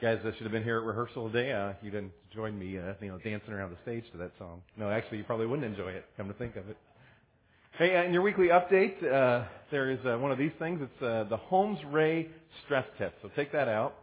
guys that should have been here at rehearsal today, uh, you didn't join me, uh, you know, dancing around the stage to that song. No, actually, you probably wouldn't enjoy it. Come to think of it. Hey, uh, in your weekly update, uh, there is uh, one of these things. It's uh, the Holmes Rahe stress test. So take that out,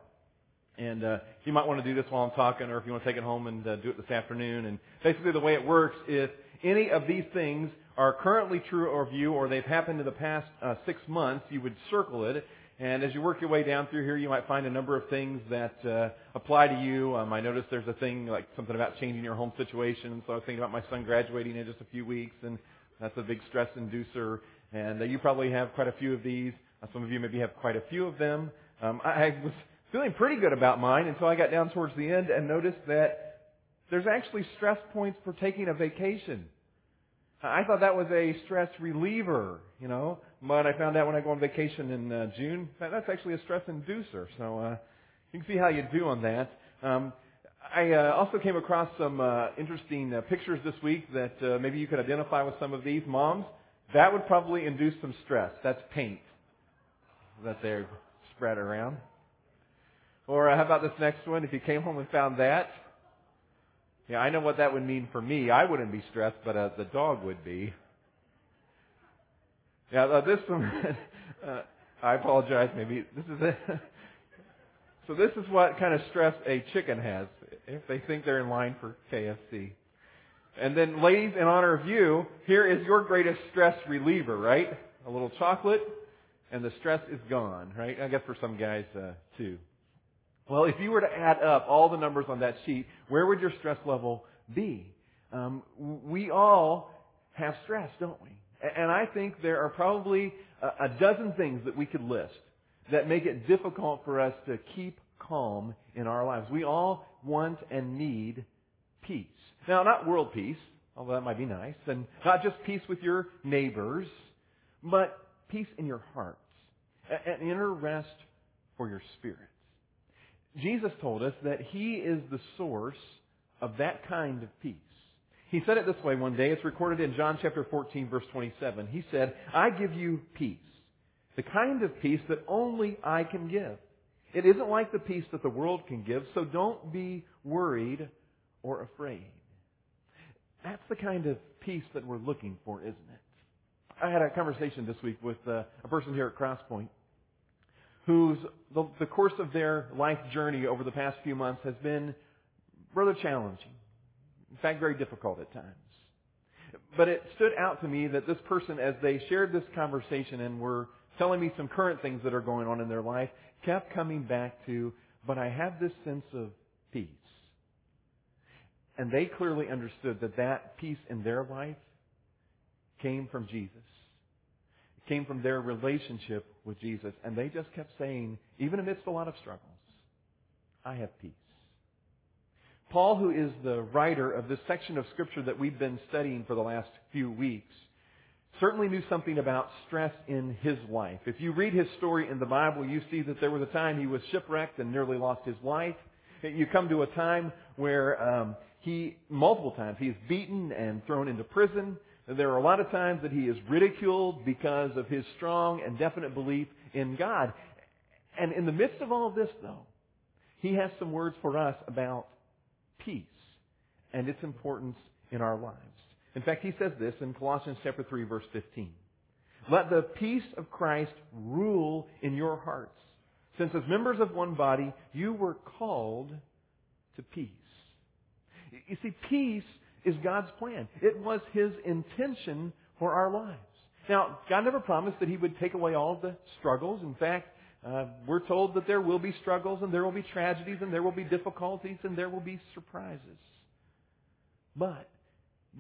and uh, you might want to do this while I'm talking, or if you want to take it home and uh, do it this afternoon. And basically, the way it works, if any of these things are currently true of you, or they've happened in the past uh, six months, you would circle it and as you work your way down through here, you might find a number of things that uh, apply to you. Um, I noticed there's a thing like something about changing your home situation. So I was thinking about my son graduating in just a few weeks, and that's a big stress inducer. And uh, you probably have quite a few of these. Uh, some of you maybe have quite a few of them. Um, I, I was feeling pretty good about mine until I got down towards the end and noticed that there's actually stress points for taking a vacation. I thought that was a stress reliever, you know. But I found out when I go on vacation in uh, June that that's actually a stress inducer. So uh, you can see how you do on that. Um, I uh, also came across some uh, interesting uh, pictures this week that uh, maybe you could identify with some of these. Moms, that would probably induce some stress. That's paint that they're spread around. Or uh, how about this next one? If you came home and found that, yeah, I know what that would mean for me. I wouldn't be stressed, but uh, the dog would be. Yeah, uh, this one, uh, I apologize, maybe this is it. so this is what kind of stress a chicken has if they think they're in line for KFC. And then ladies, in honor of you, here is your greatest stress reliever, right? A little chocolate, and the stress is gone, right? I guess for some guys, uh, too. Well, if you were to add up all the numbers on that sheet, where would your stress level be? Um, we all have stress, don't we? And I think there are probably a dozen things that we could list that make it difficult for us to keep calm in our lives. We all want and need peace. Now, not world peace, although that might be nice, and not just peace with your neighbors, but peace in your hearts, an inner rest for your spirits. Jesus told us that He is the source of that kind of peace. He said it this way one day. It's recorded in John chapter 14 verse 27. He said, I give you peace. The kind of peace that only I can give. It isn't like the peace that the world can give, so don't be worried or afraid. That's the kind of peace that we're looking for, isn't it? I had a conversation this week with uh, a person here at Crosspoint whose the, the course of their life journey over the past few months has been rather challenging. In fact, very difficult at times. But it stood out to me that this person, as they shared this conversation and were telling me some current things that are going on in their life, kept coming back to, but I have this sense of peace. And they clearly understood that that peace in their life came from Jesus. Came from their relationship with Jesus. And they just kept saying, even amidst a lot of struggles, I have peace. Paul, who is the writer of this section of Scripture that we've been studying for the last few weeks, certainly knew something about stress in his life. If you read his story in the Bible, you see that there was a time he was shipwrecked and nearly lost his life. You come to a time where um, he, multiple times, he is beaten and thrown into prison. There are a lot of times that he is ridiculed because of his strong and definite belief in God. And in the midst of all of this, though, he has some words for us about peace and its importance in our lives. In fact, he says this in Colossians chapter 3 verse 15. Let the peace of Christ rule in your hearts, since as members of one body you were called to peace. You see, peace is God's plan. It was His intention for our lives. Now, God never promised that He would take away all of the struggles. In fact, uh, we're told that there will be struggles and there will be tragedies and there will be difficulties and there will be surprises. But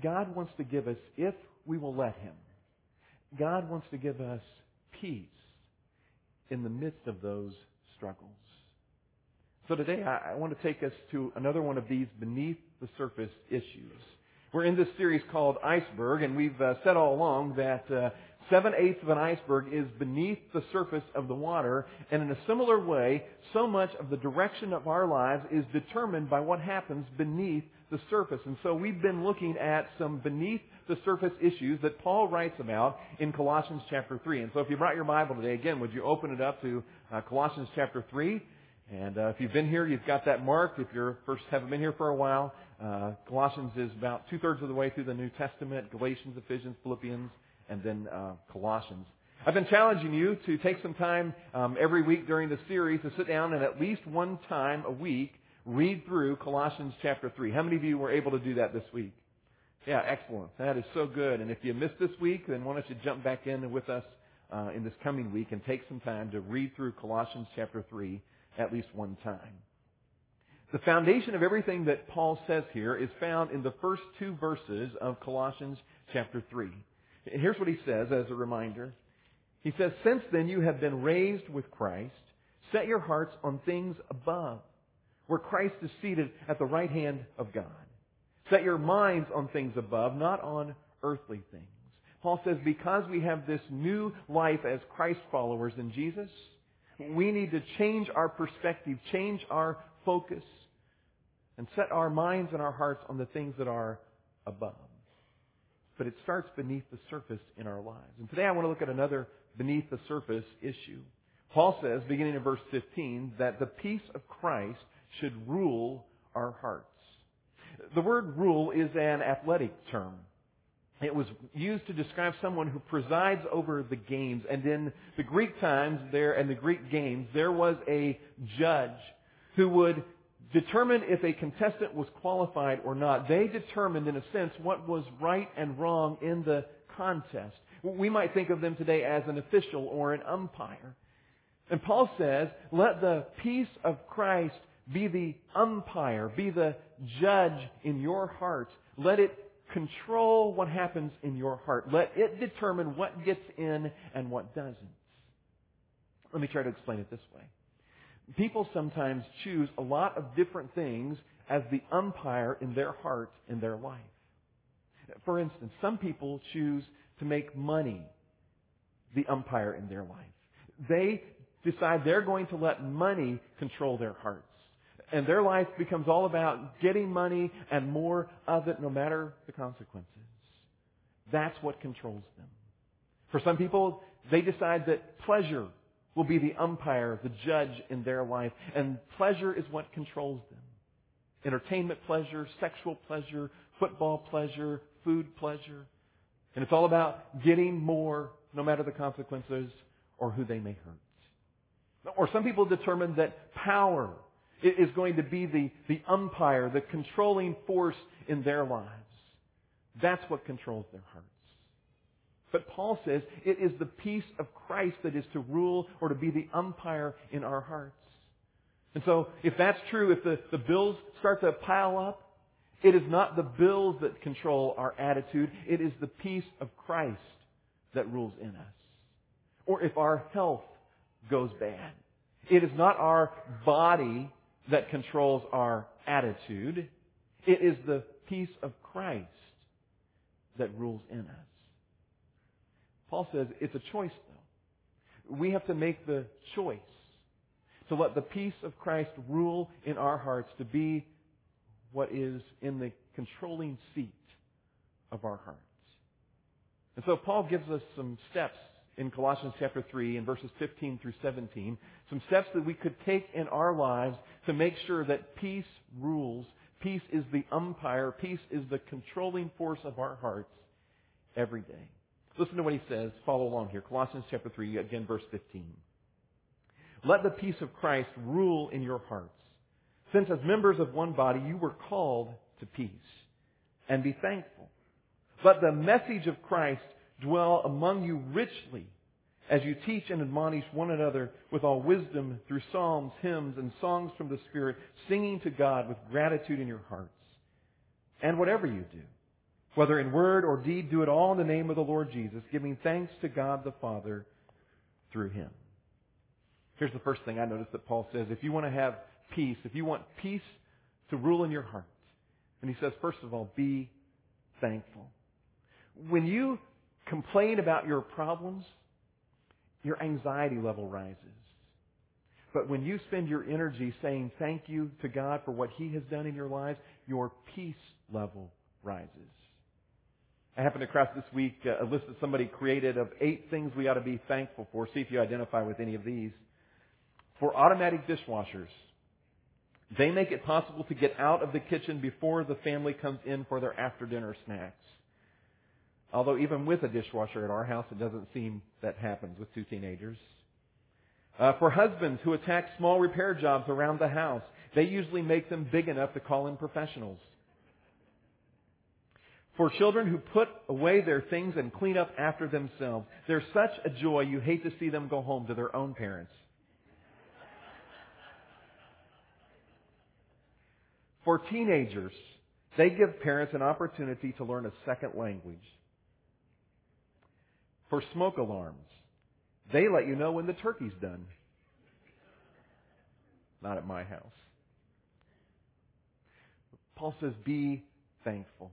God wants to give us, if we will let Him, God wants to give us peace in the midst of those struggles. So today I, I want to take us to another one of these beneath the surface issues. We're in this series called Iceberg, and we've uh, said all along that uh, Seven eighths of an iceberg is beneath the surface of the water, and in a similar way, so much of the direction of our lives is determined by what happens beneath the surface. And so we've been looking at some beneath the surface issues that Paul writes about in Colossians chapter 3. And so if you brought your Bible today, again, would you open it up to uh, Colossians chapter 3? And uh, if you've been here, you've got that marked. If you're first haven't been here for a while, uh, Colossians is about two thirds of the way through the New Testament. Galatians, Ephesians, Philippians, and then uh, Colossians. I've been challenging you to take some time um, every week during the series to sit down and at least one time a week read through Colossians chapter 3. How many of you were able to do that this week? Yeah, excellent. That is so good. And if you missed this week, then why don't you jump back in with us uh, in this coming week and take some time to read through Colossians chapter 3 at least one time. The foundation of everything that Paul says here is found in the first two verses of Colossians chapter 3. And here's what he says as a reminder. He says, Since then you have been raised with Christ, set your hearts on things above, where Christ is seated at the right hand of God. Set your minds on things above, not on earthly things. Paul says, because we have this new life as Christ followers in Jesus, we need to change our perspective, change our focus, and set our minds and our hearts on the things that are above. But it starts beneath the surface in our lives. And today I want to look at another beneath the surface issue. Paul says, beginning in verse 15, that the peace of Christ should rule our hearts. The word rule is an athletic term. It was used to describe someone who presides over the games. And in the Greek times there and the Greek games, there was a judge who would determine if a contestant was qualified or not. They determined, in a sense, what was right and wrong in the contest. We might think of them today as an official or an umpire. And Paul says, let the peace of Christ be the umpire, be the judge in your heart. Let it control what happens in your heart. Let it determine what gets in and what doesn't. Let me try to explain it this way. People sometimes choose a lot of different things as the umpire in their heart in their life. For instance, some people choose to make money the umpire in their life. They decide they're going to let money control their hearts and their life becomes all about getting money and more of it no matter the consequences. That's what controls them. For some people, they decide that pleasure will be the umpire, the judge in their life, and pleasure is what controls them. Entertainment pleasure, sexual pleasure, football pleasure, food pleasure. And it's all about getting more no matter the consequences or who they may hurt. Or some people determine that power is going to be the, the umpire, the controlling force in their lives. That's what controls their hearts. But Paul says it is the peace of Christ that is to rule or to be the umpire in our hearts. And so, if that's true, if the, the bills start to pile up, it is not the bills that control our attitude, it is the peace of Christ that rules in us. Or if our health goes bad, it is not our body that controls our attitude. It is the peace of Christ that rules in us. Paul says it's a choice, though. We have to make the choice to let the peace of Christ rule in our hearts to be what is in the controlling seat of our hearts. And so Paul gives us some steps in Colossians chapter 3 in verses 15 through 17, some steps that we could take in our lives to make sure that peace rules. Peace is the umpire. Peace is the controlling force of our hearts every day. Listen to what he says. Follow along here. Colossians chapter 3, again, verse 15. Let the peace of Christ rule in your hearts, since as members of one body you were called to peace. And be thankful. Let the message of Christ dwell among you richly as you teach and admonish one another with all wisdom through psalms, hymns, and songs from the Spirit, singing to God with gratitude in your hearts. And whatever you do, whether in word or deed, do it all in the name of the Lord Jesus, giving thanks to God the Father through Him. Here's the first thing I notice that Paul says. If you want to have peace, if you want peace to rule in your heart, and he says, first of all, be thankful. When you complain about your problems, your anxiety level rises. But when you spend your energy saying thank you to God for what He has done in your lives, your peace level rises. I happened across this week uh, a list that somebody created of eight things we ought to be thankful for. See if you identify with any of these. For automatic dishwashers, they make it possible to get out of the kitchen before the family comes in for their after dinner snacks. Although even with a dishwasher at our house, it doesn't seem that happens with two teenagers. Uh, for husbands who attack small repair jobs around the house, they usually make them big enough to call in professionals. For children who put away their things and clean up after themselves, they're such a joy you hate to see them go home to their own parents. For teenagers, they give parents an opportunity to learn a second language. For smoke alarms, they let you know when the turkey's done. Not at my house. Paul says, be thankful.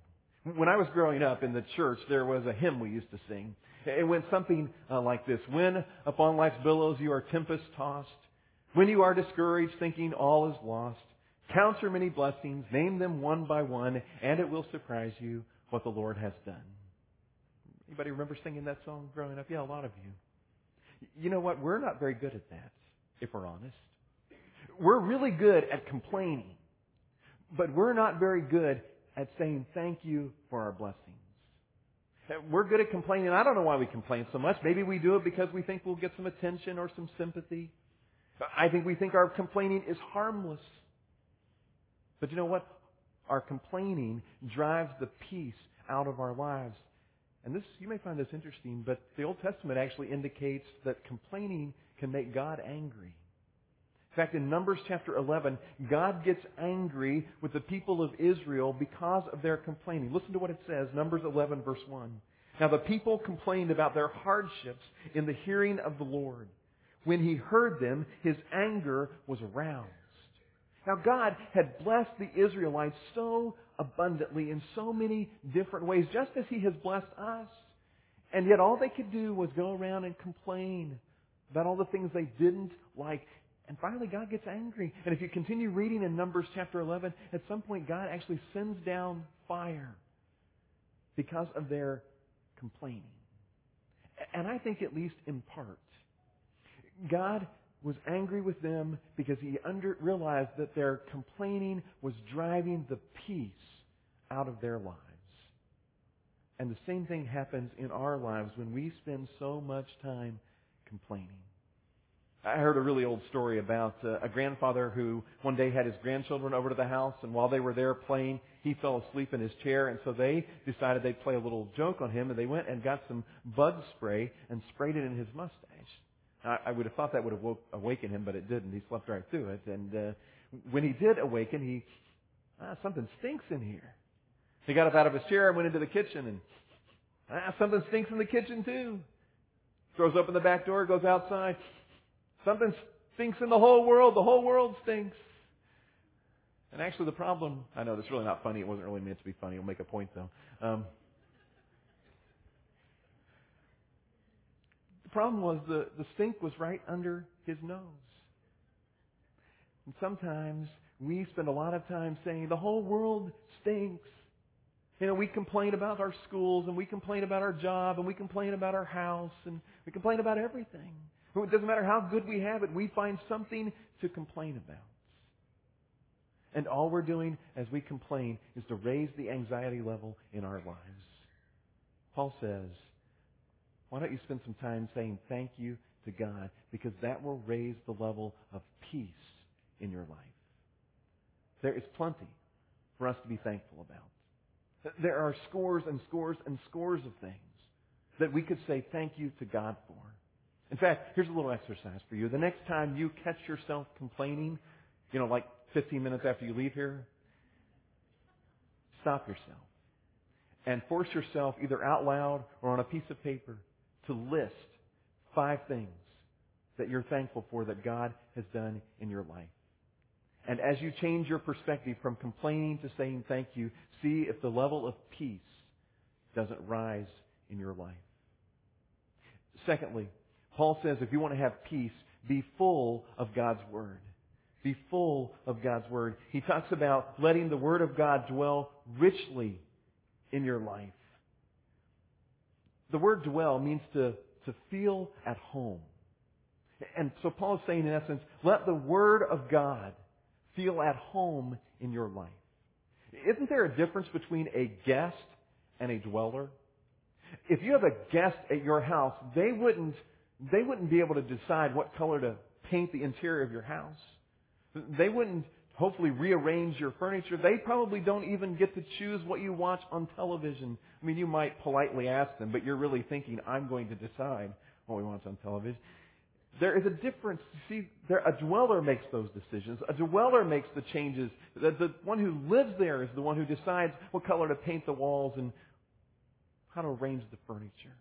When I was growing up in the church, there was a hymn we used to sing. It went something uh, like this. When upon life's billows you are tempest tossed, when you are discouraged thinking all is lost, count your many blessings, name them one by one, and it will surprise you what the Lord has done. Anybody remember singing that song growing up? Yeah, a lot of you. You know what? We're not very good at that, if we're honest. We're really good at complaining, but we're not very good at saying thank you for our blessings. We're good at complaining. I don't know why we complain so much. Maybe we do it because we think we'll get some attention or some sympathy. I think we think our complaining is harmless. But you know what? Our complaining drives the peace out of our lives. And this, you may find this interesting, but the Old Testament actually indicates that complaining can make God angry. In fact, in Numbers chapter 11, God gets angry with the people of Israel because of their complaining. Listen to what it says, Numbers 11 verse 1. Now the people complained about their hardships in the hearing of the Lord. When he heard them, his anger was aroused. Now God had blessed the Israelites so abundantly in so many different ways, just as He has blessed us. And yet all they could do was go around and complain about all the things they didn't like. And finally God gets angry. And if you continue reading in Numbers chapter 11, at some point God actually sends down fire because of their complaining. And I think at least in part, God was angry with them because he under, realized that their complaining was driving the peace out of their lives. And the same thing happens in our lives when we spend so much time complaining. I heard a really old story about uh, a grandfather who one day had his grandchildren over to the house, and while they were there playing, he fell asleep in his chair, and so they decided they'd play a little joke on him, and they went and got some bug spray and sprayed it in his mustache. I, would have thought that would have woke, awakened him, but it didn't. He slept right through it. And uh, when he did awaken, he, ah, something stinks in here. He got up out of his chair and went into the kitchen, and ah, something stinks in the kitchen too. Throws open the back door, goes outside. Something stinks in the whole world. The whole world stinks. And actually, the problem, I know that's really not funny. It wasn't really meant to be funny. I'll make a point though. Um, The problem was the, the stink was right under his nose. And sometimes we spend a lot of time saying the whole world stinks. You know, we complain about our schools and we complain about our job and we complain about our house and we complain about everything. It doesn't matter how good we have it, we find something to complain about. And all we're doing as we complain is to raise the anxiety level in our lives. Paul says, why don't you spend some time saying thank you to God? Because that will raise the level of peace in your life. There is plenty for us to be thankful about. There are scores and scores and scores of things that we could say thank you to God for. In fact, here's a little exercise for you. The next time you catch yourself complaining, you know, like 15 minutes after you leave here, stop yourself and force yourself either out loud or on a piece of paper to list five things that you're thankful for that God has done in your life. And as you change your perspective from complaining to saying thank you, see if the level of peace doesn't rise in your life. Secondly, Paul says if you want to have peace, be full of God's Word. Be full of God's Word. He talks about letting the Word of God dwell richly in your life. The word dwell means to, to feel at home. And so Paul is saying in essence, let the Word of God feel at home in your life. Isn't there a difference between a guest and a dweller? If you have a guest at your house, they wouldn't, they wouldn't be able to decide what color to paint the interior of your house. They wouldn't hopefully rearrange your furniture. They probably don't even get to choose what you watch on television. I mean, you might politely ask them, but you're really thinking, I'm going to decide what we watch on television. There is a difference. You see, there, a dweller makes those decisions. A dweller makes the changes. The, the one who lives there is the one who decides what color to paint the walls and how to arrange the furniture.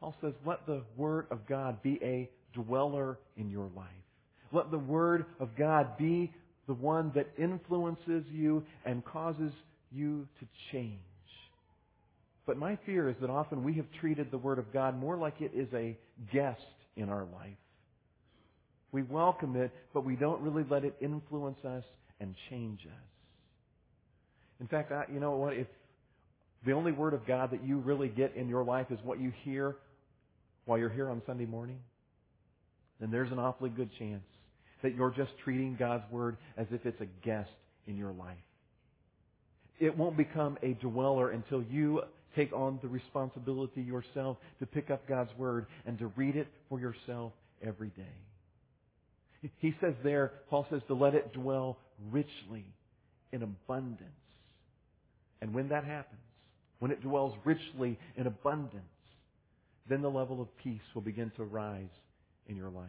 Paul says, let the Word of God be a dweller in your life. Let the Word of God be the one that influences you and causes you to change. But my fear is that often we have treated the Word of God more like it is a guest in our life. We welcome it, but we don't really let it influence us and change us. In fact, I, you know what? If the only Word of God that you really get in your life is what you hear while you're here on Sunday morning, then there's an awfully good chance that you're just treating God's Word as if it's a guest in your life. It won't become a dweller until you take on the responsibility yourself to pick up God's Word and to read it for yourself every day. He says there, Paul says to let it dwell richly in abundance. And when that happens, when it dwells richly in abundance, then the level of peace will begin to rise in your life.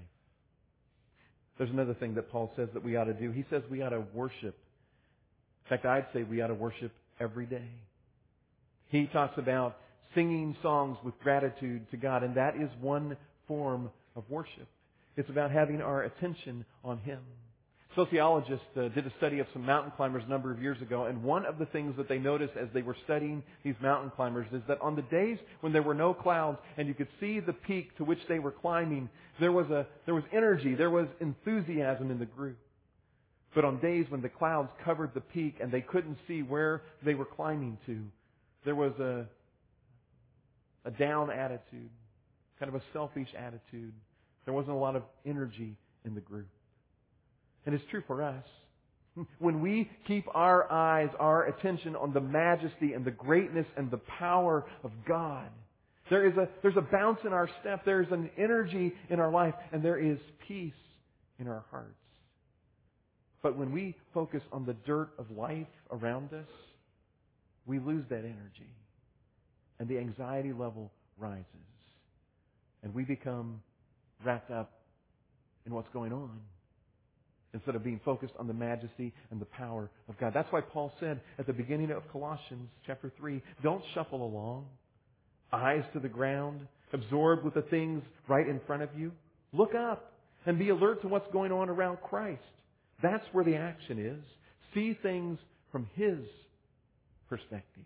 There's another thing that Paul says that we ought to do. He says we ought to worship. In fact, I'd say we ought to worship every day. He talks about singing songs with gratitude to God, and that is one form of worship. It's about having our attention on Him. Sociologists uh, did a study of some mountain climbers a number of years ago, and one of the things that they noticed as they were studying these mountain climbers is that on the days when there were no clouds and you could see the peak to which they were climbing, there was a there was energy, there was enthusiasm in the group. But on days when the clouds covered the peak and they couldn't see where they were climbing to, there was a a down attitude, kind of a selfish attitude. There wasn't a lot of energy in the group. And it's true for us. When we keep our eyes, our attention on the majesty and the greatness and the power of God, there is a, there's a bounce in our step, there's an energy in our life, and there is peace in our hearts. But when we focus on the dirt of life around us, we lose that energy. And the anxiety level rises. And we become wrapped up in what's going on instead of being focused on the majesty and the power of God. That's why Paul said at the beginning of Colossians chapter 3, don't shuffle along, eyes to the ground, absorbed with the things right in front of you. Look up and be alert to what's going on around Christ. That's where the action is. See things from His perspective.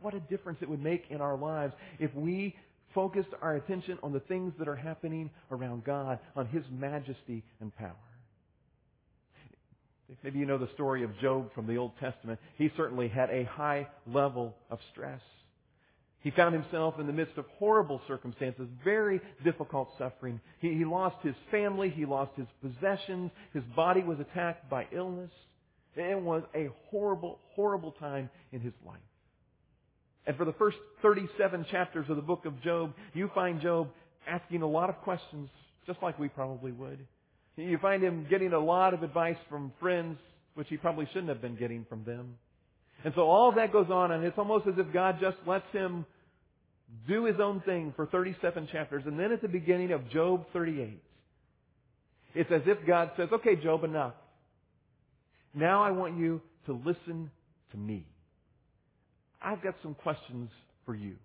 What a difference it would make in our lives if we focused our attention on the things that are happening around God, on His majesty and power. Maybe you know the story of Job from the Old Testament. He certainly had a high level of stress. He found himself in the midst of horrible circumstances, very difficult suffering. He, he lost his family, he lost his possessions, his body was attacked by illness. It was a horrible, horrible time in his life. And for the first 37 chapters of the book of Job, you find Job asking a lot of questions, just like we probably would. You find him getting a lot of advice from friends, which he probably shouldn't have been getting from them. And so all that goes on, and it's almost as if God just lets him do his own thing for 37 chapters. And then at the beginning of Job 38, it's as if God says, okay, Job, enough. Now I want you to listen to me. I've got some questions for you.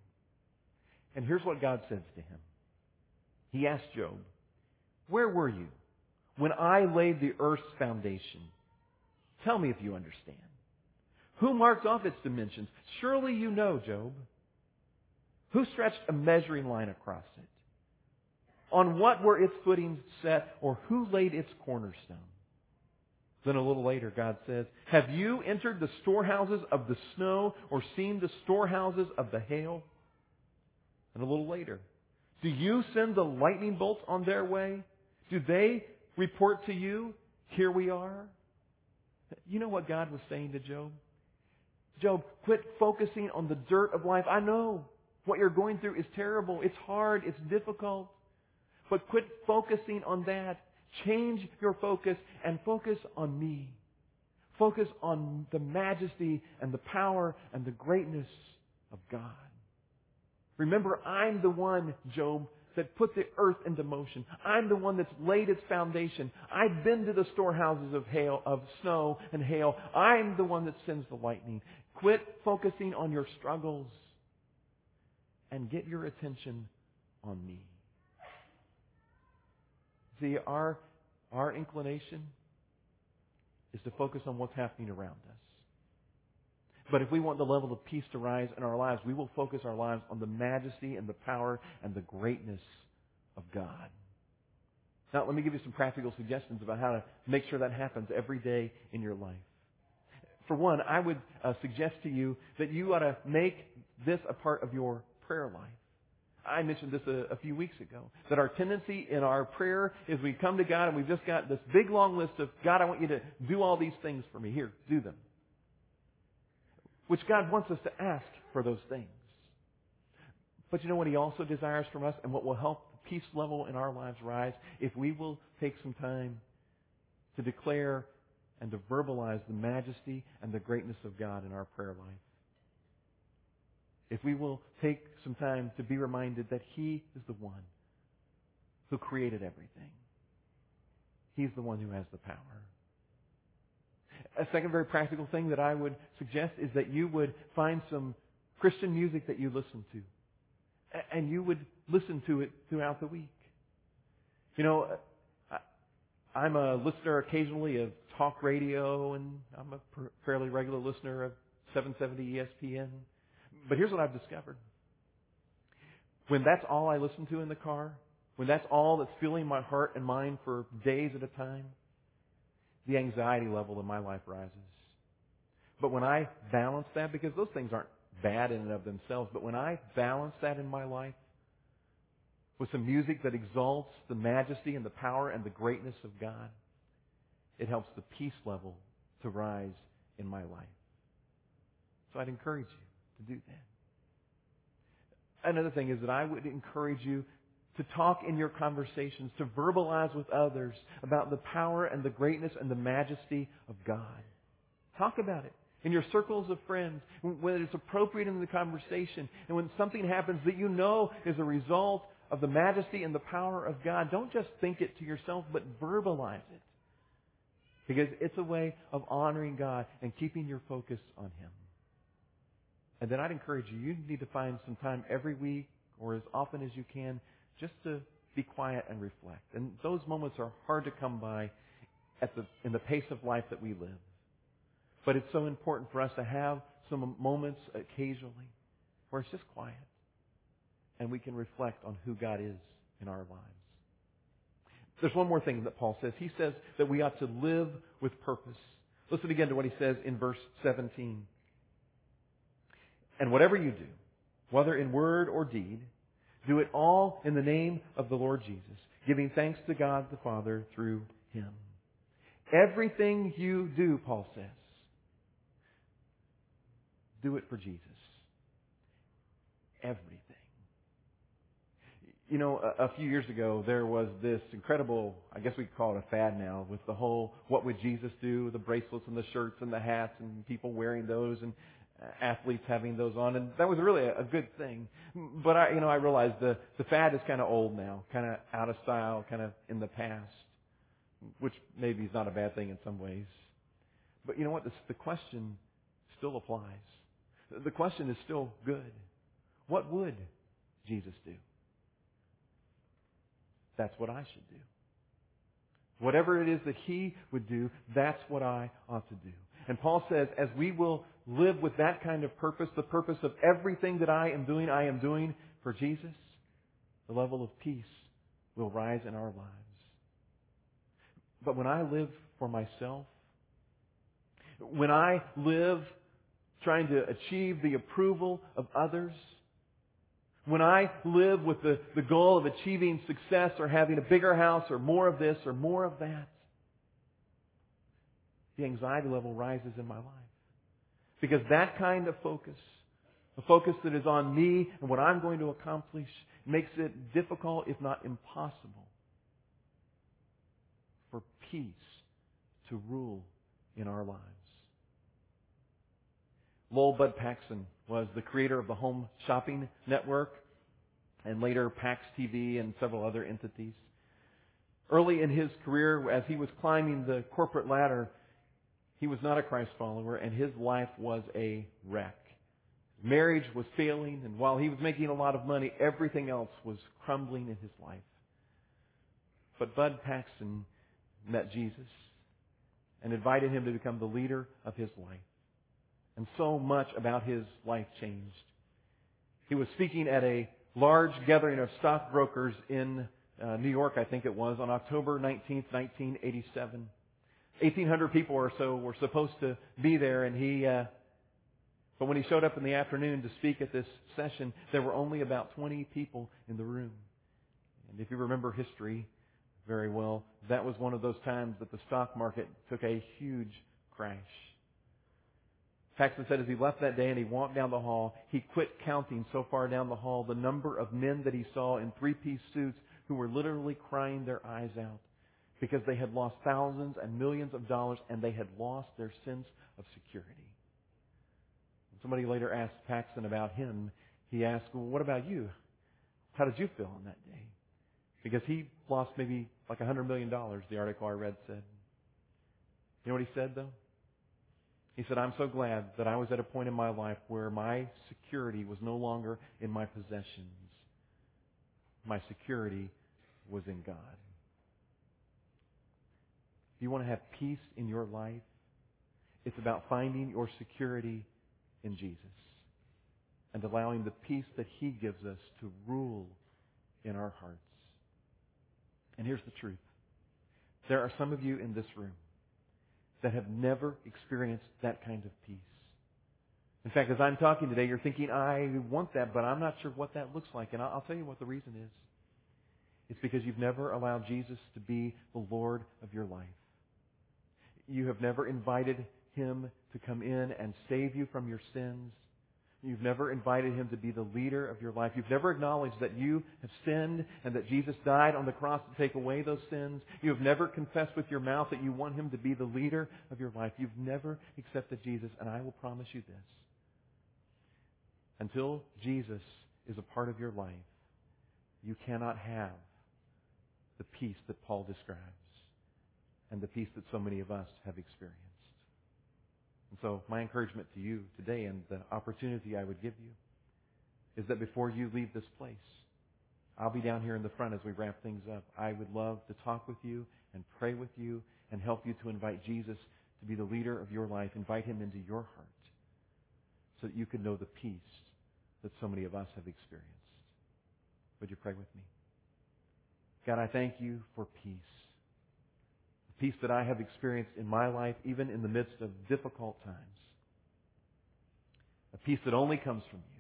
And here's what God says to him. He asked Job, Where were you when I laid the earth's foundation? Tell me if you understand. Who marked off its dimensions? Surely you know, Job. Who stretched a measuring line across it? On what were its footings set, or who laid its cornerstone? Then a little later, God says, Have you entered the storehouses of the snow or seen the storehouses of the hail? and a little later? Do you send the lightning bolts on their way? Do they report to you, here we are? You know what God was saying to Job? Job, quit focusing on the dirt of life. I know what you're going through is terrible. It's hard. It's difficult. But quit focusing on that. Change your focus and focus on me. Focus on the majesty and the power and the greatness of God. Remember, I'm the one, Job, that put the earth into motion. I'm the one that's laid its foundation. I've been to the storehouses of hail, of snow and hail. I'm the one that sends the lightning. Quit focusing on your struggles and get your attention on me. See, our, our inclination is to focus on what's happening around us. But if we want the level of peace to rise in our lives, we will focus our lives on the majesty and the power and the greatness of God. Now, let me give you some practical suggestions about how to make sure that happens every day in your life. For one, I would uh, suggest to you that you ought to make this a part of your prayer life. I mentioned this a, a, few weeks ago, that our tendency in our prayer is we come to God and we've just got this big long list of, God, I want you to do all these things for me. Here, do them which God wants us to ask for those things. But you know what He also desires from us and what will help the peace level in our lives rise? If we will take some time to declare and to verbalize the majesty and the greatness of God in our prayer life. If we will take some time to be reminded that He is the one who created everything. He's the one who has the power. A second very practical thing that I would suggest is that you would find some Christian music that you listen to. And you would listen to it throughout the week. You know, I'm a listener occasionally of talk radio, and I'm a fairly regular listener of 770 ESPN. But here's what I've discovered. When that's all I listen to in the car, when that's all that's filling my heart and mind for days at a time, the anxiety level in my life rises. But when I balance that, because those things aren't bad in and of themselves, but when I balance that in my life with some music that exalts the majesty and the power and the greatness of God, it helps the peace level to rise in my life. So I'd encourage you to do that. Another thing is that I would encourage you to talk in your conversations, to verbalize with others about the power and the greatness and the majesty of God. Talk about it in your circles of friends, when it's appropriate in the conversation, and when something happens that you know is a result of the majesty and the power of God, don't just think it to yourself, but verbalize it. Because it's a way of honoring God and keeping your focus on Him. And then I'd encourage you, you need to find some time every week or as often as you can just to be quiet and reflect. And those moments are hard to come by at the, in the pace of life that we live. But it's so important for us to have some moments occasionally where it's just quiet and we can reflect on who God is in our lives. There's one more thing that Paul says. He says that we ought to live with purpose. Listen again to what he says in verse 17. And whatever you do, whether in word or deed, do it all in the name of the Lord Jesus, giving thanks to God the Father through Him. Everything you do, Paul says, do it for Jesus. Everything. You know, a, a, few years ago, there was this incredible, I guess we call it a fad now, with the whole, what would Jesus do? The bracelets and the shirts and the hats and people wearing those. And Uh, athletes having those on, and that was really a, a good thing. But I, you know, I realized the the fad is kind of old now, kind of out of style, kind of in the past, which maybe is not a bad thing in some ways. But you know what? The, the question still applies. The question is still good. What would Jesus do? That's what I should do. Whatever it is that he would do, that's what I ought to do. And Paul says, as we will live with that kind of purpose, the purpose of everything that I am doing, I am doing for Jesus, the level of peace will rise in our lives. But when I live for myself, when I live trying to achieve the approval of others, When I live with the, the goal of achieving success or having a bigger house or more of this or more of that, the anxiety level rises in my life. Because that kind of focus, a focus that is on me and what I'm going to accomplish, makes it difficult, if not impossible, for peace to rule in our lives. Lowell Bud Paxson was the creator of the Home Shopping Network and later Pax TV and several other entities. Early in his career, as he was climbing the corporate ladder, he was not a Christ follower and his life was a wreck. Marriage was failing and while he was making a lot of money, everything else was crumbling in his life. But Bud Paxson met Jesus and invited him to become the leader of his life. And so much about his life changed. He was speaking at a large gathering of stockbrokers in uh, New York, I think it was, on October 19th, 1987. 1,800 people or so were supposed to be there, and he, uh, but when he showed up in the afternoon to speak at this session, there were only about 20 people in the room. And if you remember history very well, that was one of those times that the stock market took a huge crash. Paxson said as he left that day and he walked down the hall, he quit counting so far down the hall the number of men that he saw in three-piece suits who were literally crying their eyes out because they had lost thousands and millions of dollars and they had lost their sense of security. Somebody later asked Paxson about him. He asked, well, what about you? How did you feel on that day? Because he lost maybe like a hundred million dollars, the article I read said. You know what he said though? He said, I'm so glad that I was at a point in my life where my security was no longer in my possessions. My security was in God. You want to have peace in your life, it's about finding your security in Jesus and allowing the peace that He gives us to rule in our hearts. And here's the truth. There are some of you in this room that have never experienced that kind of peace. In fact, as I'm talking today, you're thinking, I want that, but I'm not sure what that looks like. And I'll tell you what the reason is. It's because you've never allowed Jesus to be the Lord of your life. You have never invited Him to come in and save you from your sins. You've never invited Him to be the leader of your life. You've never acknowledged that you have sinned and that Jesus died on the cross to take away those sins. You have never confessed with your mouth that you want Him to be the leader of your life. You've never accepted Jesus, and I will promise you this. Until Jesus is a part of your life, you cannot have the peace that Paul describes and the peace that so many of us have experienced. And so my encouragement to you today and the opportunity I would give you is that before you leave this place, I'll be down here in the front as we wrap things up. I would love to talk with you and pray with you and help you to invite Jesus to be the leader of your life. Invite him into your heart so that you can know the peace that so many of us have experienced. Would you pray with me? God, I thank you for peace peace that I have experienced in my life, even in the midst of difficult times. A peace that only comes from you.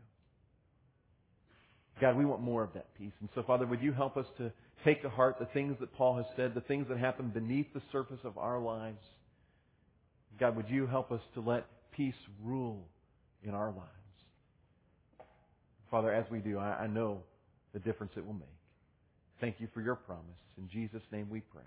God, we want more of that peace. And so, Father, would you help us to take to heart the things that Paul has said, the things that happen beneath the surface of our lives? God, would you help us to let peace rule in our lives? Father, as we do, I, I know the difference it will make. Thank you for your promise. In Jesus' name we pray.